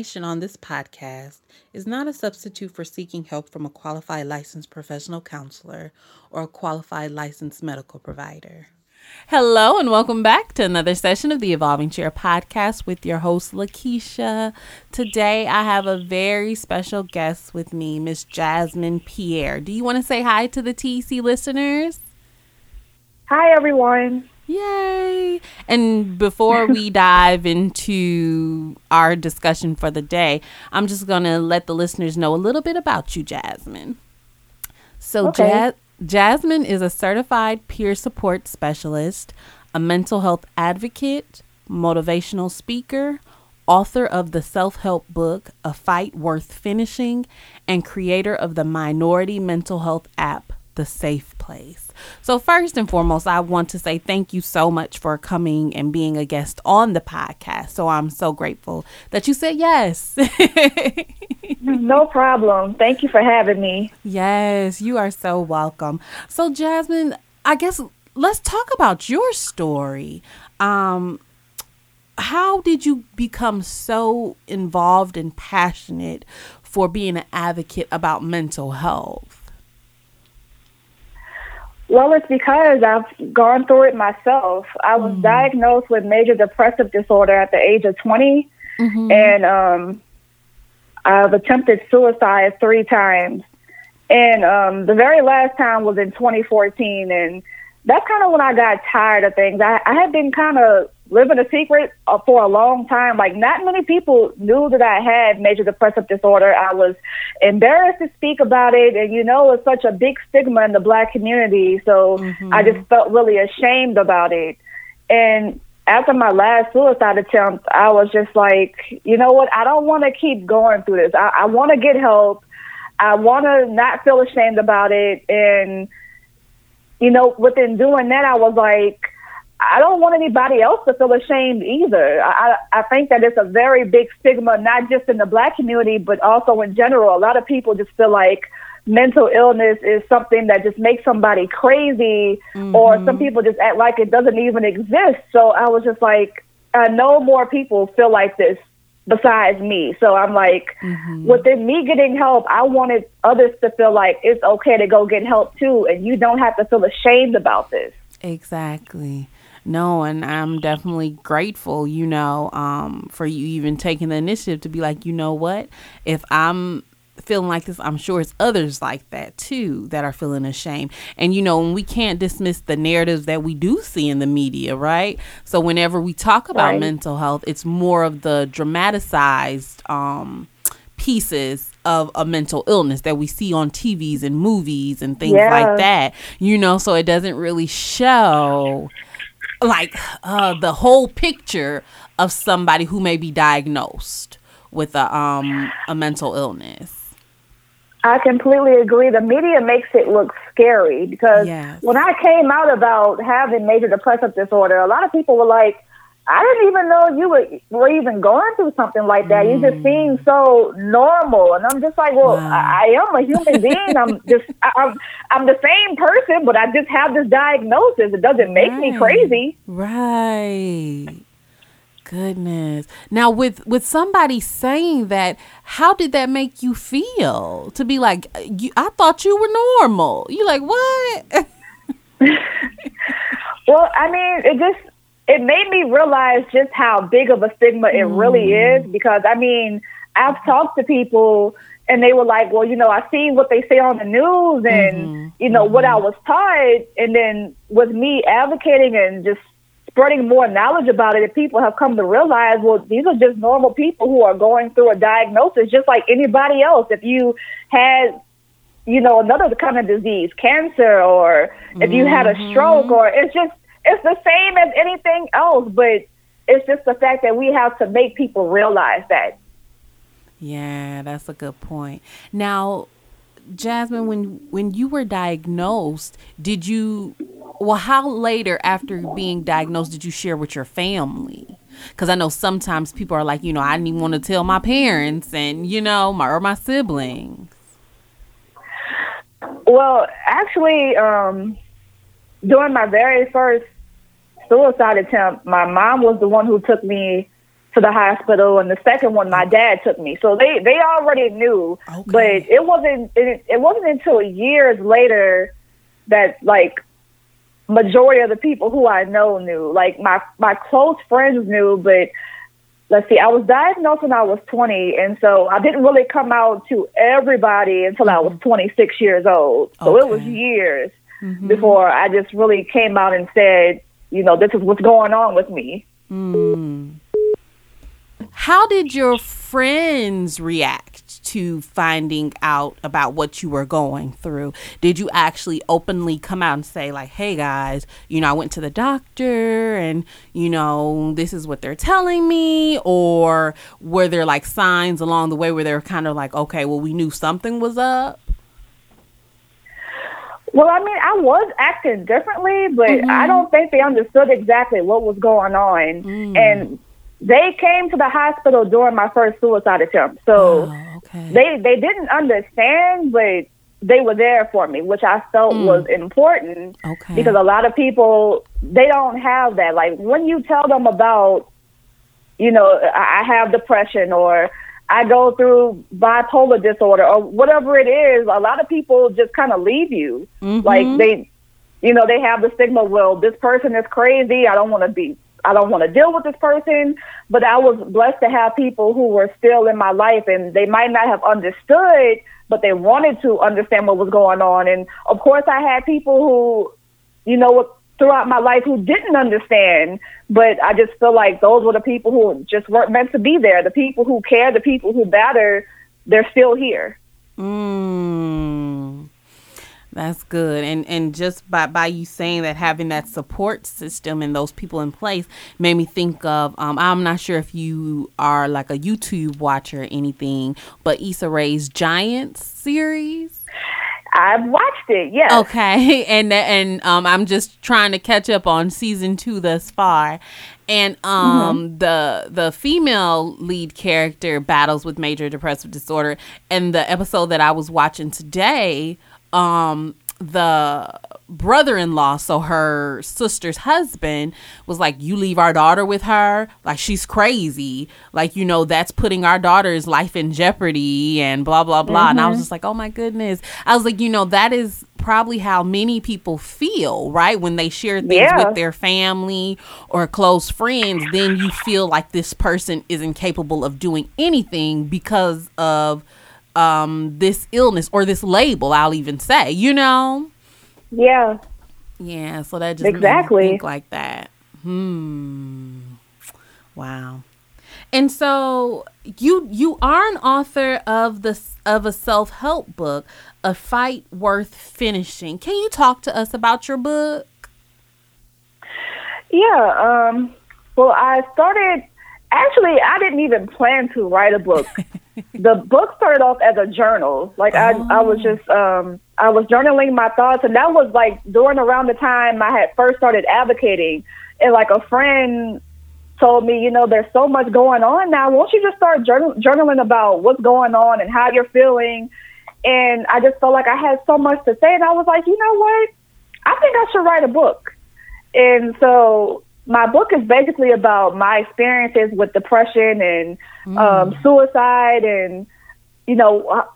The information on this podcast is not a substitute for seeking help from a qualified licensed professional counselor or a qualified licensed medical provider. Hello, and welcome back to another session of the Evolving Chair podcast with your host, Lakiesha. Today, I have a very special guest with me, Miss Jasmin Pierre. Do you want to say hi to the TC listeners? Hi, everyone. Yay! And before we dive into our discussion for the day, I'm just going to let the listeners know a little bit about you, Jasmin. So, okay. Jasmin is a certified peer support specialist, a mental health advocate, motivational speaker, author of the self help book, A Fight Worth Finishing, and creator of the minority mental health app, The Safe Place. So, first and foremost, I want to say thank you so much for coming and being a guest on the podcast. So, I'm so grateful that you said yes. no problem. Thank you for having me. Yes, you are so welcome. So, Jasmin, I guess let's talk about your story. Um, how did you become so involved and passionate for being an advocate about mental health? Well, it's because I've gone through it myself. I was mm-hmm. diagnosed with major depressive disorder at the age of 20, mm-hmm. and um, I've attempted suicide three times. And um, the very last time was in 2014, and that's kind of when I got tired of things. I, I had been kind of living a secret uh, for a long time. Like, not many people knew that I had major depressive disorder. I was embarrassed to speak about it. And, you know, it's such a big stigma in the black community. So mm-hmm. I just felt really ashamed about it. And after my last suicide attempt, I was just like, you know what? I don't want to keep going through this. I, I want to get help. I want to not feel ashamed about it. And, you know, within doing that, I was like, I don't want anybody else to feel ashamed either. I, I think that it's a very big stigma, not just in the black community, but also in general. A lot of people just feel like mental illness is something that just makes somebody crazy, mm-hmm. or some people just act like it doesn't even exist. So I was just like, I know more people feel like this besides me. So I'm like, mm-hmm. within me getting help, I wanted others to feel like it's okay to go get help too, and you don't have to feel ashamed about this. Exactly. No, and I'm definitely grateful, you know, um, for you even taking the initiative to be like, you know what? If I'm feeling like this, I'm sure it's others like that too that are feeling ashamed. And you know, we can't dismiss the narratives that we do see in the media, right? So whenever we talk about right. mental health, it's more of the dramatized um, pieces of a mental illness that we see on TVs and movies and things yeah. like that. You know, so it doesn't really show like uh, the whole picture of somebody who may be diagnosed with a um a mental illness. I completely agree. The media makes it look scary because yes. when I came out about having major depressive disorder, a lot of people were like, I didn't even know you were, were even going through something like that. Mm. You just seem so normal, and I'm just like, well, wow. I, I, am a human being. I'm just, I, I'm, I'm the same person, but I just have this diagnosis. It doesn't make right. me crazy. Right. Goodness. Now, with with somebody saying that, how did that make you feel? To be like, you, I thought you were normal. You like what? well, I mean, it just it made me realize just how big of a stigma it mm. really is because I mean, I've talked to people and they were like, well, you know, I see what they say on the news and, mm-hmm. you know, mm-hmm. what I was taught. And then with me advocating and just spreading more knowledge about it, people have come to realize, well, these are just normal people who are going through a diagnosis just like anybody else. If you had, you know, another kind of disease, cancer, or if you had a stroke, mm-hmm. or it's just, it's the same as anything else, but it's just the fact that we have to make people realize that. Yeah, that's a good point. Now, Jasmin, when when you were diagnosed, did you well how later after being diagnosed did you share with your family? Because I know sometimes people are like, you know, I didn't even want to tell my parents and you know, my or my siblings. Well, actually, um, during my very first suicide attempt, my mom was the one who took me to the hospital, and the second one my dad took me. So they they already knew, Okay. but it wasn't it, it wasn't until years later that like majority of the people who I know knew. Like my my close friends knew, but let's see, I was diagnosed when I was 20, and so I didn't really come out to everybody until I was mm-hmm. 26 years old. So it was Okay. Years before I just really came out and said, you know, this is what's going on with me. Mm. How did your friends react to finding out about what you were going through? Did you actually openly come out and say, like, hey guys, you know, I went to the doctor and, you know, this is what they're telling me? Or were there like signs along the way where they were kind of like, okay, well, we knew something was up? Well, I mean, I was acting differently, but Mm-hmm. I don't think they understood exactly what was going on. Mm. And they came to the hospital during my first suicide attempt. So Oh, okay. they they didn't understand, but they were there for me, which I felt was important Mm. Okay. because a lot of people they don't have that. Like when you tell them about, you know, I have depression or I go through bipolar disorder or whatever it is, a lot of people just kind of leave you. Mhm. Like they, you know, they have the stigma. Well, this person is crazy. I don't want to be. I don't want to deal with this person. But I was blessed to have people who were still in my life, and they might not have understood, but they wanted to understand what was going on. And of course, I had people who, you know, throughout my life who didn't understand. But I just feel like those were the people who just weren't meant to be there. The people who care, the people who matter, they're still here. Mm, that's good. And and just by by you saying that having that support system and those people in place made me think of um I'm not sure if you are like a YouTube watcher or anything, but Issa Rae's Giants series. I've watched it. Yes. Okay, and and um, I'm just trying to catch up on season two thus far, and um, the the female lead character battles with major depressive disorder, and the episode that I was watching today, um, the brother-in-law so her sister's husband was like you leave our daughter with her? Like she's crazy. Like you know that's putting our daughter's life in jeopardy and blah blah blah. And i was mm-hmm. just like oh my goodness. I was like you know that is probably how many people feel right? When they share things Yeah. with their family or close friends then you feel like this person is incapable of doing anything because of um this illness or this label i'll even say you know Yeah. yeah, so that just Exactly. think like that. Hmm. Wow. And so you you are an author of the of a self help book, a fight worth finishing. Can you talk to us about your book? Yeah. Um, well, I started. Actually, I didn't even plan to write a book. the book started off as a journal. Like I, I was just, um, I was journaling my thoughts, and that was like during around the time I had first started advocating. And like a friend told me, you know, there's so much going on now. Won't you just start journal- journaling about what's going on and how you're feeling? And I just felt like I had so much to say, and I was like, you know what? I think I should write a book. And so my book is basically about my experiences with depression and um, suicide and, you know,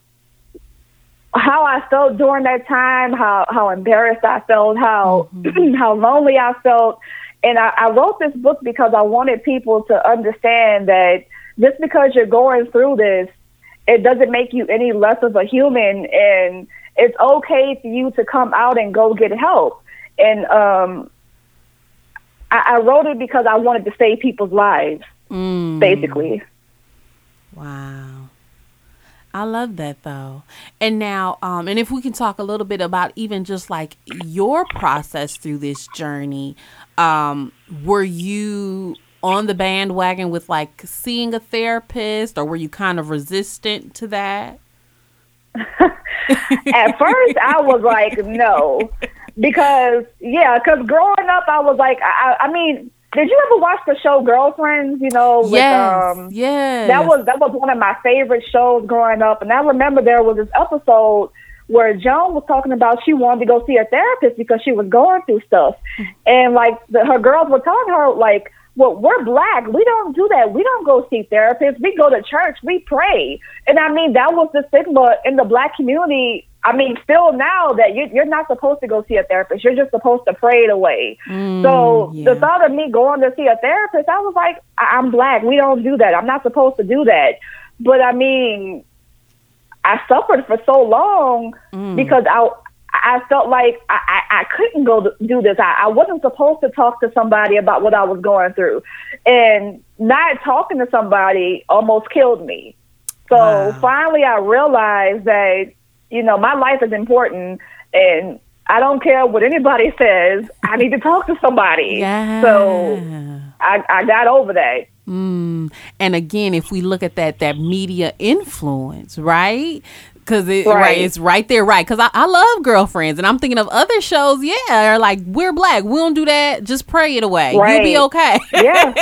how I felt during that time, how, how embarrassed I felt, how, how lonely I felt. And I, I wrote this book because I wanted people to understand that just because you're going through this, it doesn't make you any less of a human. And it's okay for you to come out and go get help. And um, I, I wrote it because I wanted to save people's lives, Mm. basically. Wow. I love that though. And now, um, and if we can talk a little bit about even just like your process through this journey, um, were you on the bandwagon with like seeing a therapist or were you kind of resistant to that? At first, I was like, no, because yeah, because growing up, I was like, I, I mean, did you ever watch the show Girlfriends? You know, with, yes. um, yes. that was that was one of my favorite shows growing up, and I remember there was this episode where Joan was talking about she wanted to go see a therapist because she was going through stuff, and like the, her girls were telling her like, well, we're black. We don't do that. We don't go see therapists. We go to church. We pray. And I mean, that was the stigma in the black community. I mean, still now that you, you're not supposed to go see a therapist. You're just supposed to pray it away. Mm, so yeah. the thought of me going to see a therapist, I was like, I- I'm black. We don't do that. I'm not supposed to do that. But I mean, I suffered for so long mm. because I I felt like I, I, I couldn't go do this. I, I wasn't supposed to talk to somebody about what I was going through. And not talking to somebody almost killed me. So wow. finally, I realized that, you know, my life is important and I don't care what anybody says. I need to talk to somebody. Yeah. So I, I got over that. Mm. And again, if we look at that, that media influence, right? Because it right. right. it's right there, right? Because I, I love girlfriends, and I'm thinking of other shows. Yeah, are like we're black, we don't do that. Just pray it away. Right. You'll be okay. Yeah,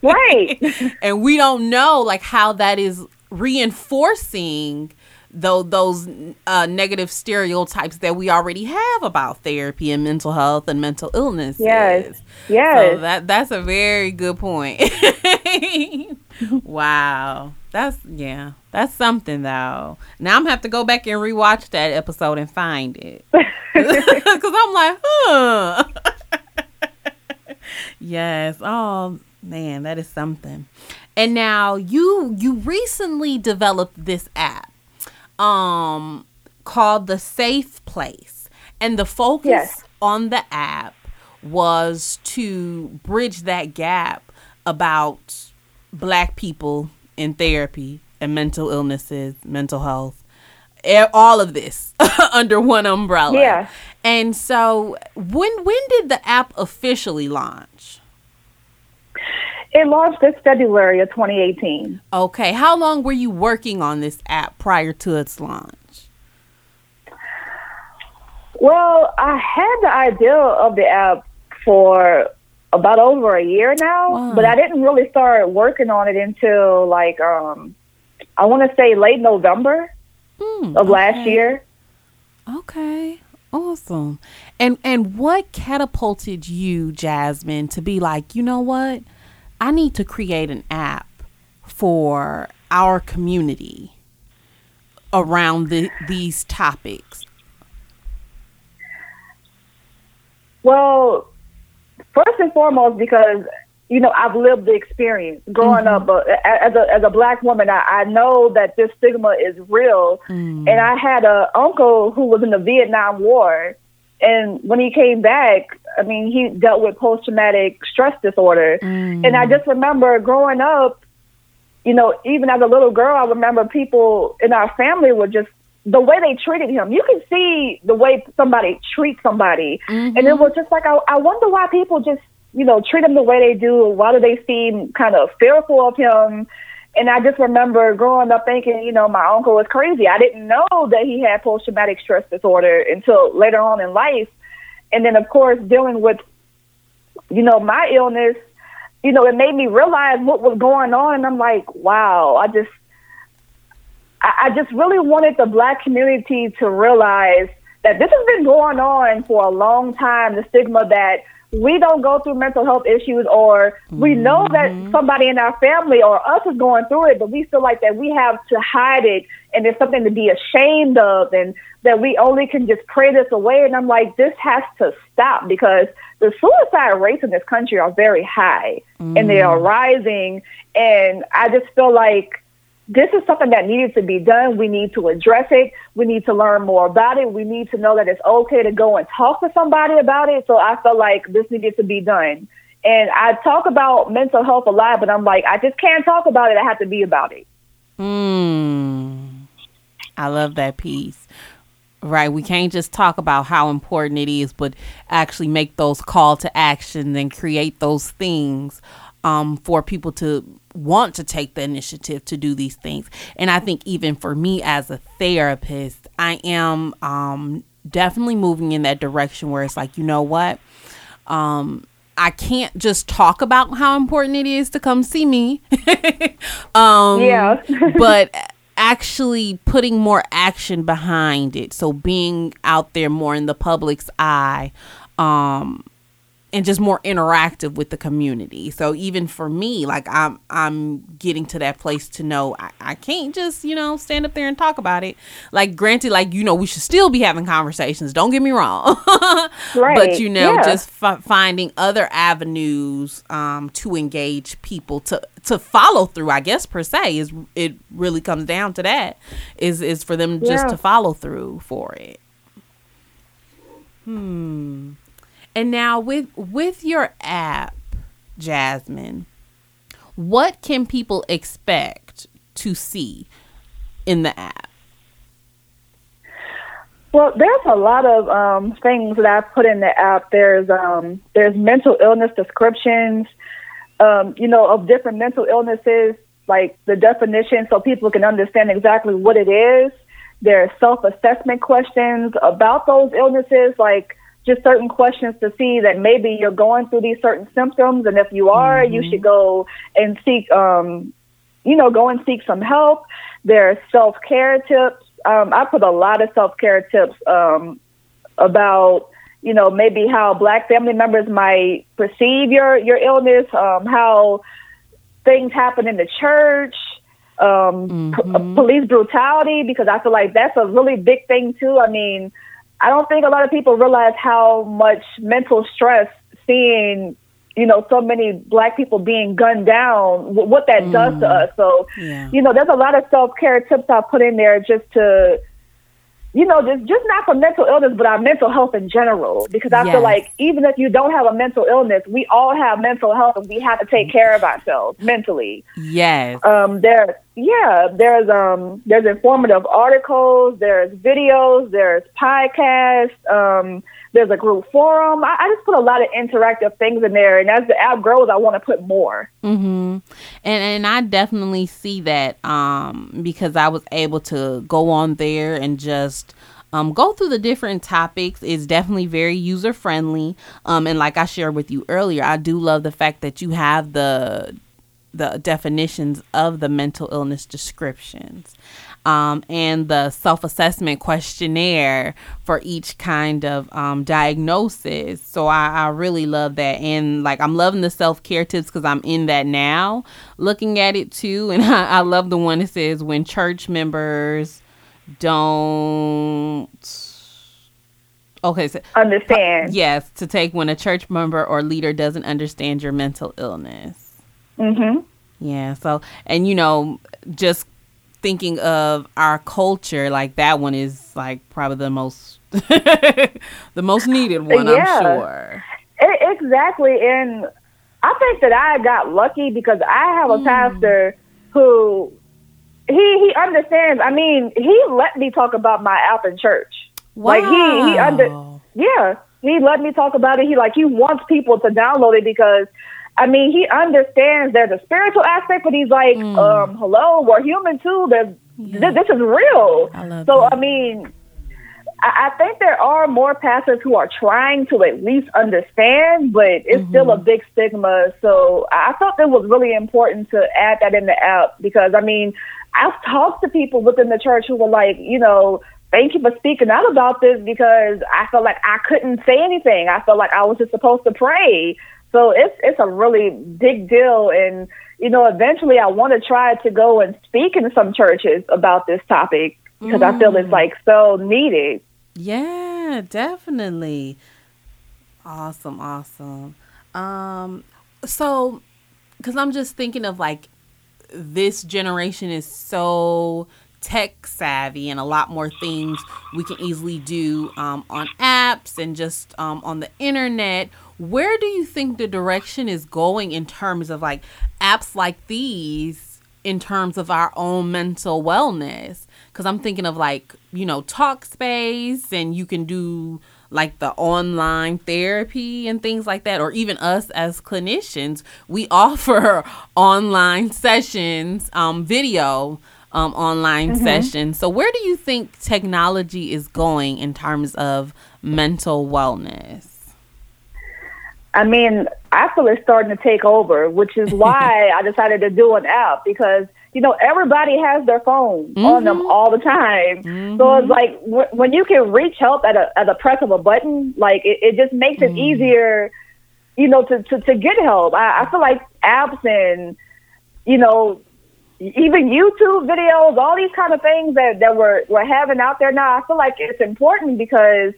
right. and we don't know like how that is reinforcing though those uh, negative stereotypes that we already have about therapy and mental health and mental illness. Yes, yes. So that that's a very good point. wow, that's yeah, that's something though. Now I'm gonna have to go back and rewatch that episode and find it because I'm like, huh. yes. Oh man, that is something. And now you you recently developed this app um called the Safe Place, and the focus yes. on the app was to bridge that gap about black people in therapy and mental illnesses, mental health, all of this under one umbrella. Yeah. And so when when did the app officially launch? It launched this February of 2018. Okay. How long were you working on this app prior to its launch? Well, I had the idea of the app for about over a year now, wow. but I didn't really start working on it until like um I want to say late November mm, of okay. last year. Okay. Awesome. And and what catapulted you, Jasmin, to be like, you know what? I need to create an app for our community around the, these topics? Well, first and foremost, because you know I've lived the experience growing mm-hmm. up uh, as a as a black woman. I, I know that this stigma is real, mm. and I had a uncle who was in the Vietnam War, and when he came back, I mean, he dealt with post traumatic stress disorder. Mm. And I just remember growing up, you know, even as a little girl, I remember people in our family were just the way they treated him. You can see the way somebody treats somebody. Mm-hmm. And it was just like, I, I wonder why people just, you know, treat him the way they do. Why do they seem kind of fearful of him? And I just remember growing up thinking, you know, my uncle was crazy. I didn't know that he had post traumatic stress disorder until later on in life. And then, of course, dealing with, you know, my illness, you know, it made me realize what was going on. And I'm like, wow, I just, I, I just really wanted the black community to realize that this has been going on for a long time. The stigma that we don't go through mental health issues or we know that mm-hmm. somebody in our family or us is going through it, but we feel like that we have to hide it and it's something to be ashamed of and that we only can just pray this away. And I'm like, this has to stop because the suicide rates in this country are very high mm. and they are mm. rising. And I just feel like this is something that needed to be done. We need to address it. We need to learn more about it. We need to know that it's okay to go and talk to somebody about it. So I felt like this needed to be done. And I talk about mental health a lot, but I'm like, I just can't talk about it. I have to be about it. Hmm. I love that piece. Right. We can't just talk about how important it is, but actually make those call to action and create those things um, for people to want to take the initiative to do these things. And I think even for me as a therapist, I am um, definitely moving in that direction where it's like, you know what? Um, I can't just talk about how important it is to come see me. um, yeah. but actually putting more action behind it. So being out there more in the public's eye. Um, and just more interactive with the community. So even for me, like I'm I'm getting to that place to know I, I can't just, you know, stand up there and talk about it. Like granted, like, you know, we should still be having conversations. Don't get me wrong. right. But you know, yeah. just f- finding other avenues um, to engage people to to follow through, I guess per se, is it really comes down to that. Is is for them yeah. just to follow through for it. Hmm. And now with with your app, Jasmin, what can people expect to see in the app? Well, there's a lot of um, things that I put in the app. There's um, there's mental illness descriptions, um, you know, of different mental illnesses, like the definition, so people can understand exactly what it is. There's self-assessment questions about those illnesses, like just certain questions to see that maybe you're going through these certain symptoms, and if you are, mm-hmm. you should go and seek, um, you know, go and seek some help. There's self care tips. Um, I put a lot of self care tips um, about, you know, maybe how Black family members might perceive your your illness, um, how things happen in the church. Um, mm-hmm. p- police brutality, because I feel like that's a really big thing too. I mean, I don't think a lot of people realize how much mental stress seeing, you know, so many black people being gunned down, what that mm. does to mm. us. So, yeah. you know, there's a lot of self care tips I put in there just to you know, just just not for mental illness, but our mental health in general. Because I yes. feel like even if you don't have a mental illness, we all have mental health, and we have to take care of ourselves mentally. Yes. Um. There. Yeah. There's um. There's informative articles. There's videos. There's podcasts. Um. There's a group forum. I, I, just put a lot of interactive things in there, and as the app grows, I want to put more. Mm-hmm. And and I definitely see that um, because I was able to go on there and just um, go through the different topics. It's definitely very user friendly. Um, and like I shared with you earlier, I do love the fact that you have the the definitions of the mental illness descriptions um, and the self assessment questionnaire for each kind of um, diagnosis. So I, I really love that. And like, I'm loving the self care tips because I'm in that now, looking at it too. And I, I love the one that says when church members don't okay so, understand yes to take when a church member or leader doesn't understand your mental illness mhm yeah so and you know just thinking of our culture, like that one is like probably the most the most needed one, yeah. I'm sure. It, exactly, and I think that I got lucky because I have a mm. pastor who he he understands. I mean, he let me talk about my app in church. Wow. Like he he under yeah he let me talk about it. He like he wants people to download it because I mean, he understands there's a spiritual aspect, but he's like, mm. um, hello, we're human too. There's, yeah. this, this is real. I so, that. I mean, I, I think there are more pastors who are trying to at least understand, but it's mm-hmm. still a big stigma. So I thought it was really important to add that in the app because, I mean, I've talked to people within the church who were like, you know, thank you for speaking out about this because I felt like I couldn't say anything. I felt like I was just supposed to pray. So it's it's a really big deal, and you know, eventually I want to try to go and speak in some churches about this topic because mm. I feel it's mm. like so needed. Yeah, definitely. Awesome, awesome. Um, so because I'm just thinking of like this generation is so tech savvy and a lot more things we can easily do um, on apps and just um, on the internet where do you think the direction is going in terms of like apps like these in terms of our own mental wellness? Because i'm thinking of like you know talkspace and you can do like the online therapy and things like that or even us as clinicians we offer online sessions um, video um, online mm-hmm. sessions. So where do you think technology is going in terms of mental wellness I mean, I feel it's starting to take over, which is why I decided to do an app because you know everybody has their phone mm-hmm. on them mm-hmm. all the time. Mm-hmm. So it's like w- when you can reach help at a at the press of a button, like it, it just makes it mm-hmm. easier you know, to, to, to get help. I, I feel like apps and, you know, even YouTube videos, all these kind of things that, that we're, we're having out there now, I feel like it's important because,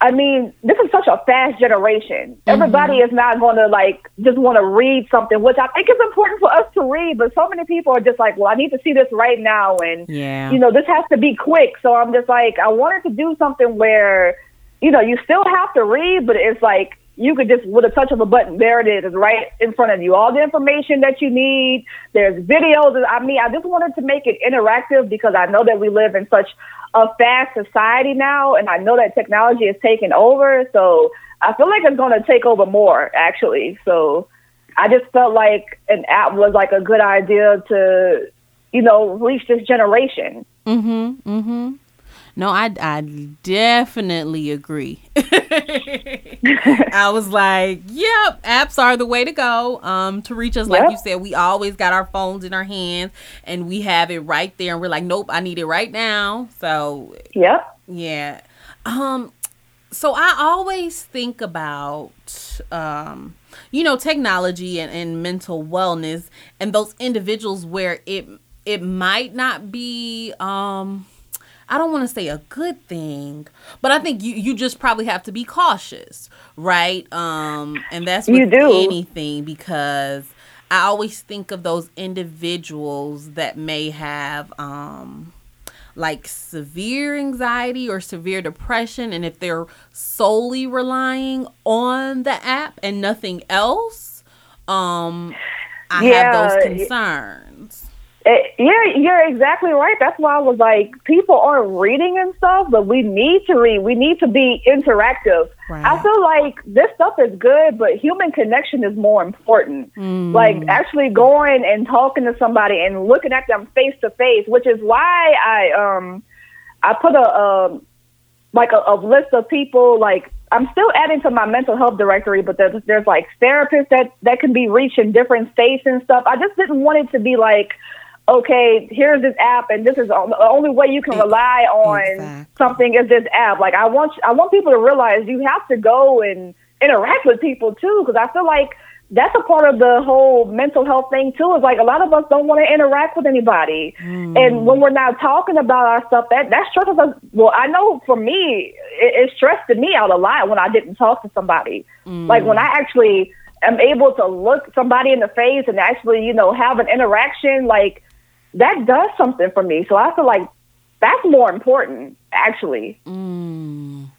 I mean, this is such a fast generation. Mm-hmm. Everybody is not going to like just want to read something, which I think is important for us to read. But so many people are just like, well, I need to see this right now, and yeah. you know, this has to be quick. So I'm just like, I wanted to do something where, you know, you still have to read, but it's like you could just with a touch of a button, there it is, right in front of you. All the information that you need. There's videos. I mean, I just wanted to make it interactive because I know that we live in such a fast society now, and I know that technology is taking over. So I feel like it's going to take over more, actually. So I just felt like an app was like a good idea to, you know, reach this generation. Mm-hmm. Mm-hmm. No, I, I definitely agree. I was like, yep, apps are the way to go um, to reach us. Like yep. you said, we always got our phones in our hands and we have it right there. And we're like, nope, I need it right now. So, yep. Yeah. Um, so I always think about, um, you know, technology and, and mental wellness and those individuals where it, it might not be, um, I don't want to say a good thing, but I think you you just probably have to be cautious, right? Um, and that's with you do. anything because I always think of those individuals that may have um like severe anxiety or severe depression and if they're solely relying on the app and nothing else um I yeah. have those concerns. It, yeah, you're exactly right. That's why I was like, people aren't reading and stuff, but we need to read. We need to be interactive. Right. I feel like this stuff is good, but human connection is more important. Mm. Like actually going and talking to somebody and looking at them face to face, which is why I um I put a um like a, a list of people like I'm still adding to my mental health directory, but there's there's like therapists that that can be reached in different states and stuff. I just didn't want it to be like okay, here's this app, and this is the only way you can rely on exactly. something is this app. Like I want, I want people to realize you have to go and interact with people too, because I feel like that's a part of the whole mental health thing too. Is like a lot of us don't want to interact with anybody, mm. and when we're not talking about our stuff, that that stresses us. Well, I know for me, it, it stressed me out a lot when I didn't talk to somebody. Mm. Like when I actually am able to look somebody in the face and actually, you know, have an interaction, like that does something for me. So I feel like that's more important, actually. Mm.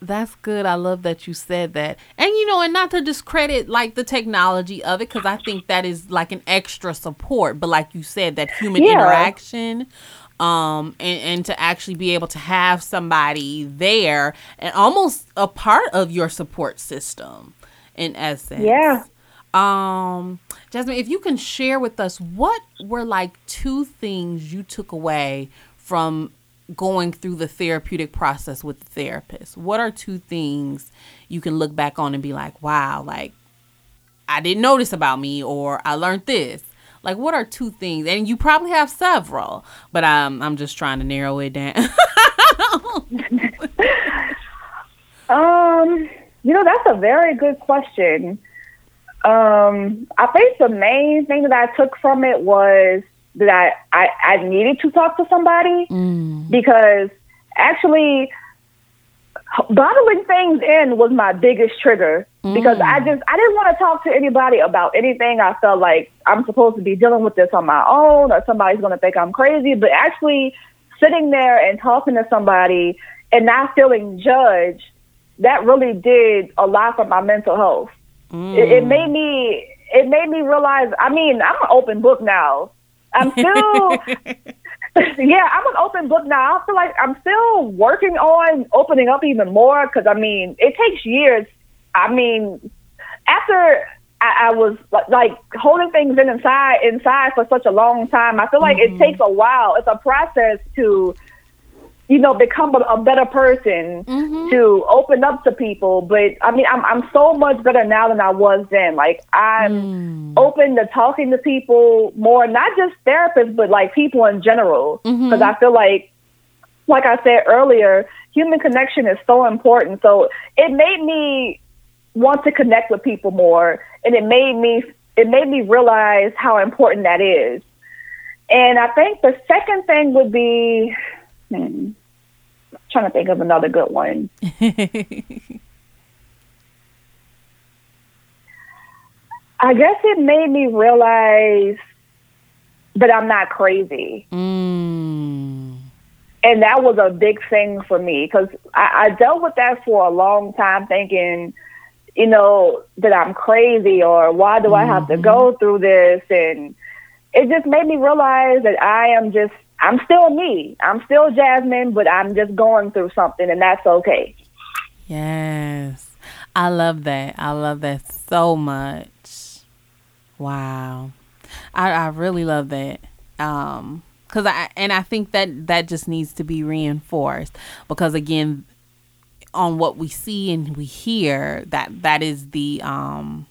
That's good. I love that you said that. And you know, and not to discredit like the technology of it cuz I think that is like an extra support, but like you said that human yeah. interaction um and and to actually be able to have somebody there and almost a part of your support system in essence. Yeah. Um, Jasmin, if you can share with us what were like two things you took away from going through the therapeutic process with the therapist. What are two things you can look back on and be like, wow, like I didn't notice about me or I learned this. Like what are two things? And you probably have several, but I'm I'm just trying to narrow it down. um, you know, that's a very good question. Um, I think the main thing that I took from it was that I, I, needed to talk to somebody mm. because actually bottling things in was my biggest trigger mm. because I just I didn't want to talk to anybody about anything. I felt like I'm supposed to be dealing with this on my own or somebody's going to think I'm crazy, but actually sitting there and talking to somebody and not feeling judged, that really did a lot for my mental health. Mm. It, it made me it made me realize. I mean, I'm an open book now. I'm still. yeah, I'm an open book now. I feel like I'm still working on opening up even more because I mean, it takes years. I mean, after I, I was like holding things in inside inside for such a long time, I feel like mm-hmm. it takes a while. It's a process to you know, become a, a better person mm-hmm. to open up to people. But I mean, I'm I'm so much better now than I was then. Like I'm mm. open to talking to people more, not just therapists, but like people in general. Because mm-hmm. I feel like, like I said earlier, human connection is so important. So it made me want to connect with people more, and it made me it made me realize how important that is. And I think the second thing would be, hmm, trying to think of another good one. I guess it made me realize that I'm not crazy. Mm. And that was a big thing for me because I, I dealt with that for a long time, thinking, you know, that I'm crazy or why do I have to go through this? And it just made me realize that I am just, I'm still me. I'm still Jasmin, but I'm just going through something and that's okay. Yes. I love that. I love that so much. Wow. I, I really love that. Um, cause I, and I think that that just needs to be reinforced because again, on what we see and we hear that that is the, um,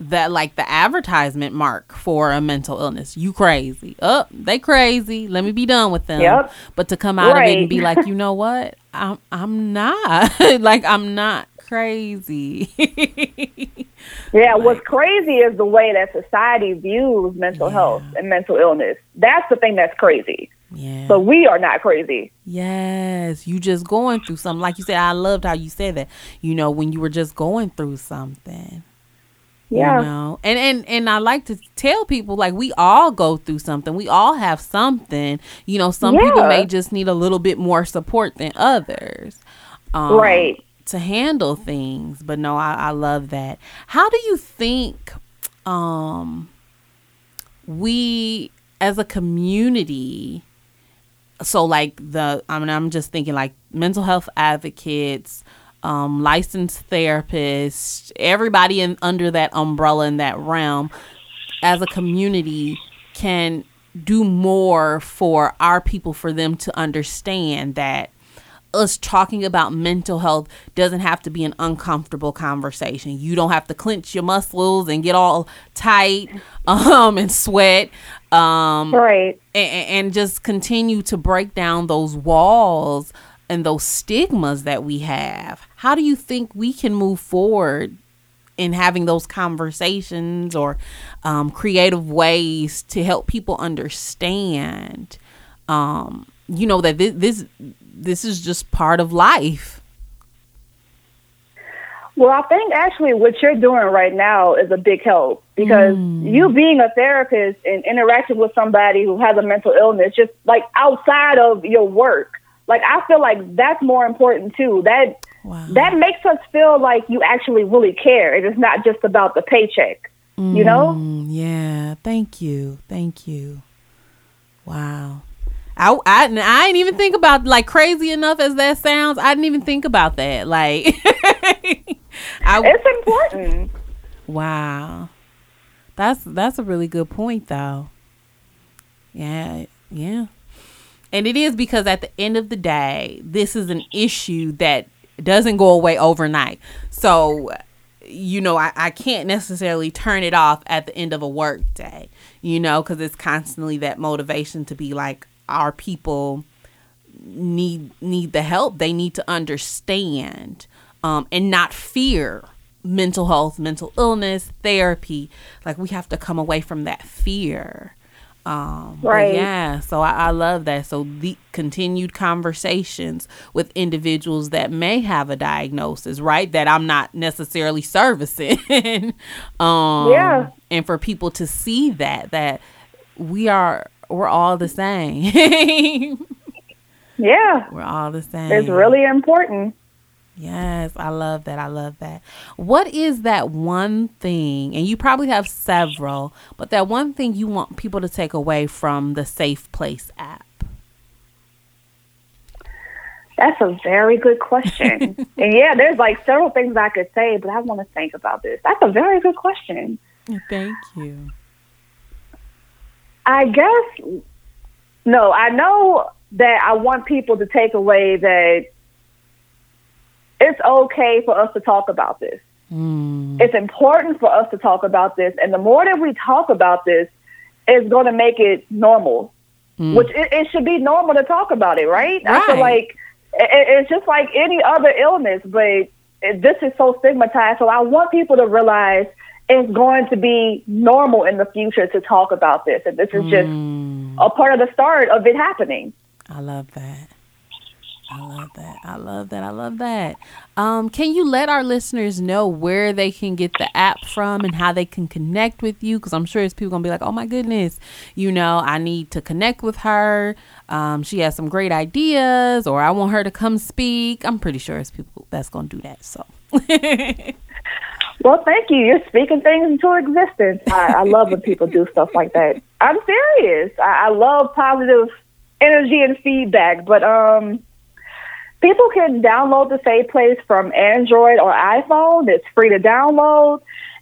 that like the advertisement mark for a mental illness. You crazy. Up, oh, they crazy. Let me be done with them. Yep. But to come out right. of it and be like, you know what? I'm I'm not. like I'm not crazy. yeah, like, what's crazy is the way that society views mental yeah. health and mental illness. That's the thing that's crazy. Yeah. But we are not crazy. Yes. You just going through something. Like you said, I loved how you said that. You know, when you were just going through something. Yeah. You know? And and and I like to tell people like we all go through something. We all have something. You know, some yeah. people may just need a little bit more support than others. Um, right to handle things. But no, I, I love that. How do you think um, we as a community so like the I mean I'm just thinking like mental health advocates, um, licensed therapists, everybody in under that umbrella in that realm as a community can do more for our people for them to understand that us talking about mental health doesn't have to be an uncomfortable conversation. You don't have to clench your muscles and get all tight um, and sweat. Um, right. And, and just continue to break down those walls and those stigmas that we have. How do you think we can move forward in having those conversations or um, creative ways to help people understand? Um, you know that this, this this is just part of life. Well, I think actually what you're doing right now is a big help because mm. you being a therapist and interacting with somebody who has a mental illness, just like outside of your work, like I feel like that's more important too. That wow. that makes us feel like you actually really care. It is not just about the paycheck. Mm. You know? Mm, yeah. Thank you. Thank you. Wow. I, I, I didn't even think about like crazy enough as that sounds. I didn't even think about that. Like, I, it's important. Wow, that's that's a really good point, though. Yeah, yeah, and it is because at the end of the day, this is an issue that doesn't go away overnight. So, you know, I, I can't necessarily turn it off at the end of a work day. You know, because it's constantly that motivation to be like, our people need need the help they need to understand um, and not fear mental health mental illness therapy like we have to come away from that fear um, right yeah so I, I love that so the continued conversations with individuals that may have a diagnosis right that i'm not necessarily servicing um yeah and for people to see that that we are we're all the same. yeah. We're all the same. It's really important. Yes, I love that. I love that. What is that one thing, and you probably have several, but that one thing you want people to take away from the Safe Place app? That's a very good question. and yeah, there's like several things I could say, but I want to think about this. That's a very good question. Thank you. I guess no. I know that I want people to take away that it's okay for us to talk about this. Mm. It's important for us to talk about this, and the more that we talk about this, it's going to make it normal. Mm. Which it, it, should be normal to talk about it, right? right. I feel like it, it's just like any other illness, but this is so stigmatized. So I want people to realize it's going to be normal in the future to talk about this. And this is just mm. a part of the start of it happening. I love that. I love that. I love that. I love that. Um, can you let our listeners know where they can get the app from and how they can connect with you? Because I'm sure it's people gonna be like, "Oh my goodness, you know, I need to connect with her. Um, she has some great ideas, or I want her to come speak." I'm pretty sure it's people that's gonna do that. So. well, thank you. You're speaking things into existence. I, I love when people do stuff like that. I'm serious. I, I love positive energy and feedback, but um people can download the Safe Place from Android or iPhone. It's free to download.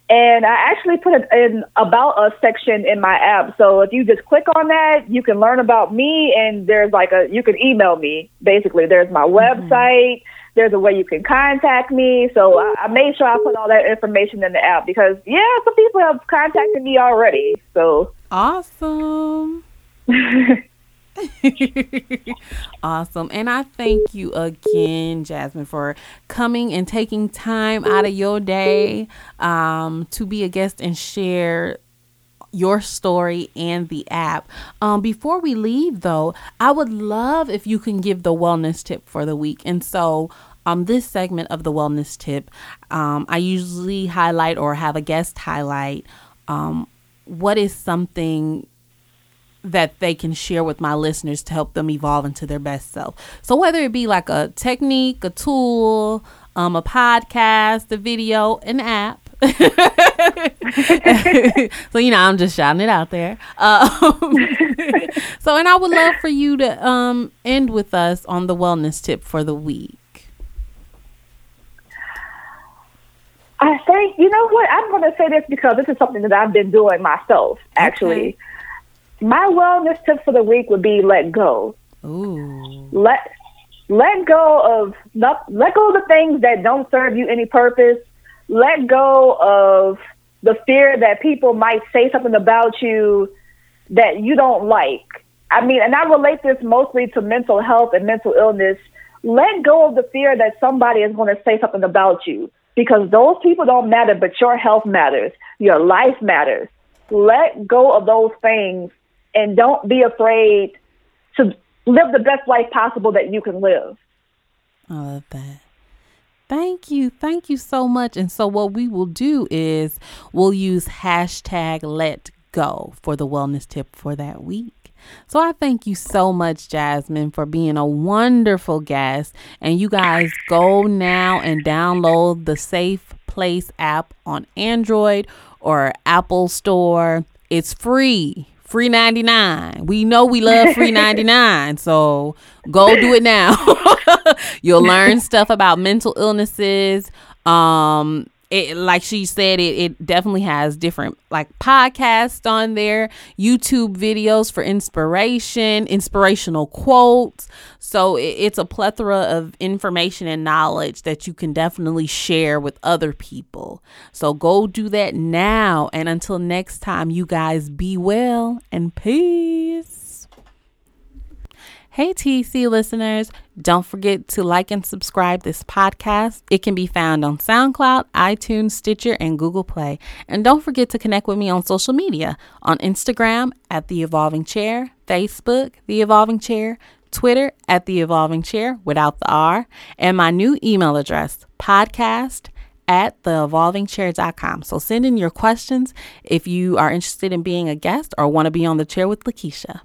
And I actually put it in about us section in my app. So if you just click on that, you can learn about me and there's like a you can email me. Basically, there's my mm-hmm. website. There's a way you can contact me. So I, I made sure I put all that information in the app because yeah, some people have contacted me already. So awesome. awesome. And I thank you again, Jasmin, for coming and taking time out of your day um, to be a guest and share your story and the app. Um, before we leave, though, I would love if you can give the wellness tip for the week. And so, um, this segment of the wellness tip, um, I usually highlight or have a guest highlight um, what is something that they can share with my listeners to help them evolve into their best self. So whether it be like a technique, a tool, um, a podcast, a video, an app. so you know, I'm just shouting it out there. Um, so, and I would love for you to um, end with us on the wellness tip for the week. I think you know what I'm going to say this because this is something that I've been doing myself. Actually, okay my wellness tip for the week would be let go. Ooh. Let let go of not, let go of the things that don't serve you any purpose. Let go of the fear that people might say something about you that you don't like. I mean, and I relate this mostly to mental health and mental illness. Let go of the fear that somebody is going to say something about you because those people don't matter, but your health matters. Your life matters. Let go of those things and don't be afraid to live the best life possible that you can live. I love that. Thank you. Thank you so much. And so, what we will do is we'll use hashtag let go for the wellness tip for that week. So, I thank you so much, Jasmin, for being a wonderful guest. And you guys go now and download the Safe Place app on Android or Apple Store. It's free free 99 we know we love free 99 so go do it now. You'll learn stuff about mental illnesses um it, like she said, it, it definitely has different like podcasts on there, YouTube videos for inspiration, inspirational quotes. So it, it's a plethora of information and knowledge that you can definitely share with other people. So go do that now. And until next time, you guys be well and peace. Hey, TC listeners, don't forget to like and subscribe this podcast. It can be found on SoundCloud, iTunes, Stitcher, and Google Play. And don't forget to connect with me on social media on Instagram at The Evolving Chair, Facebook, The Evolving Chair, Twitter at The Evolving Chair without the R, and my new email address, podcast at theevolvingchair.com. So send in your questions if you are interested in being a guest or want to be on the chair with Lakiesha.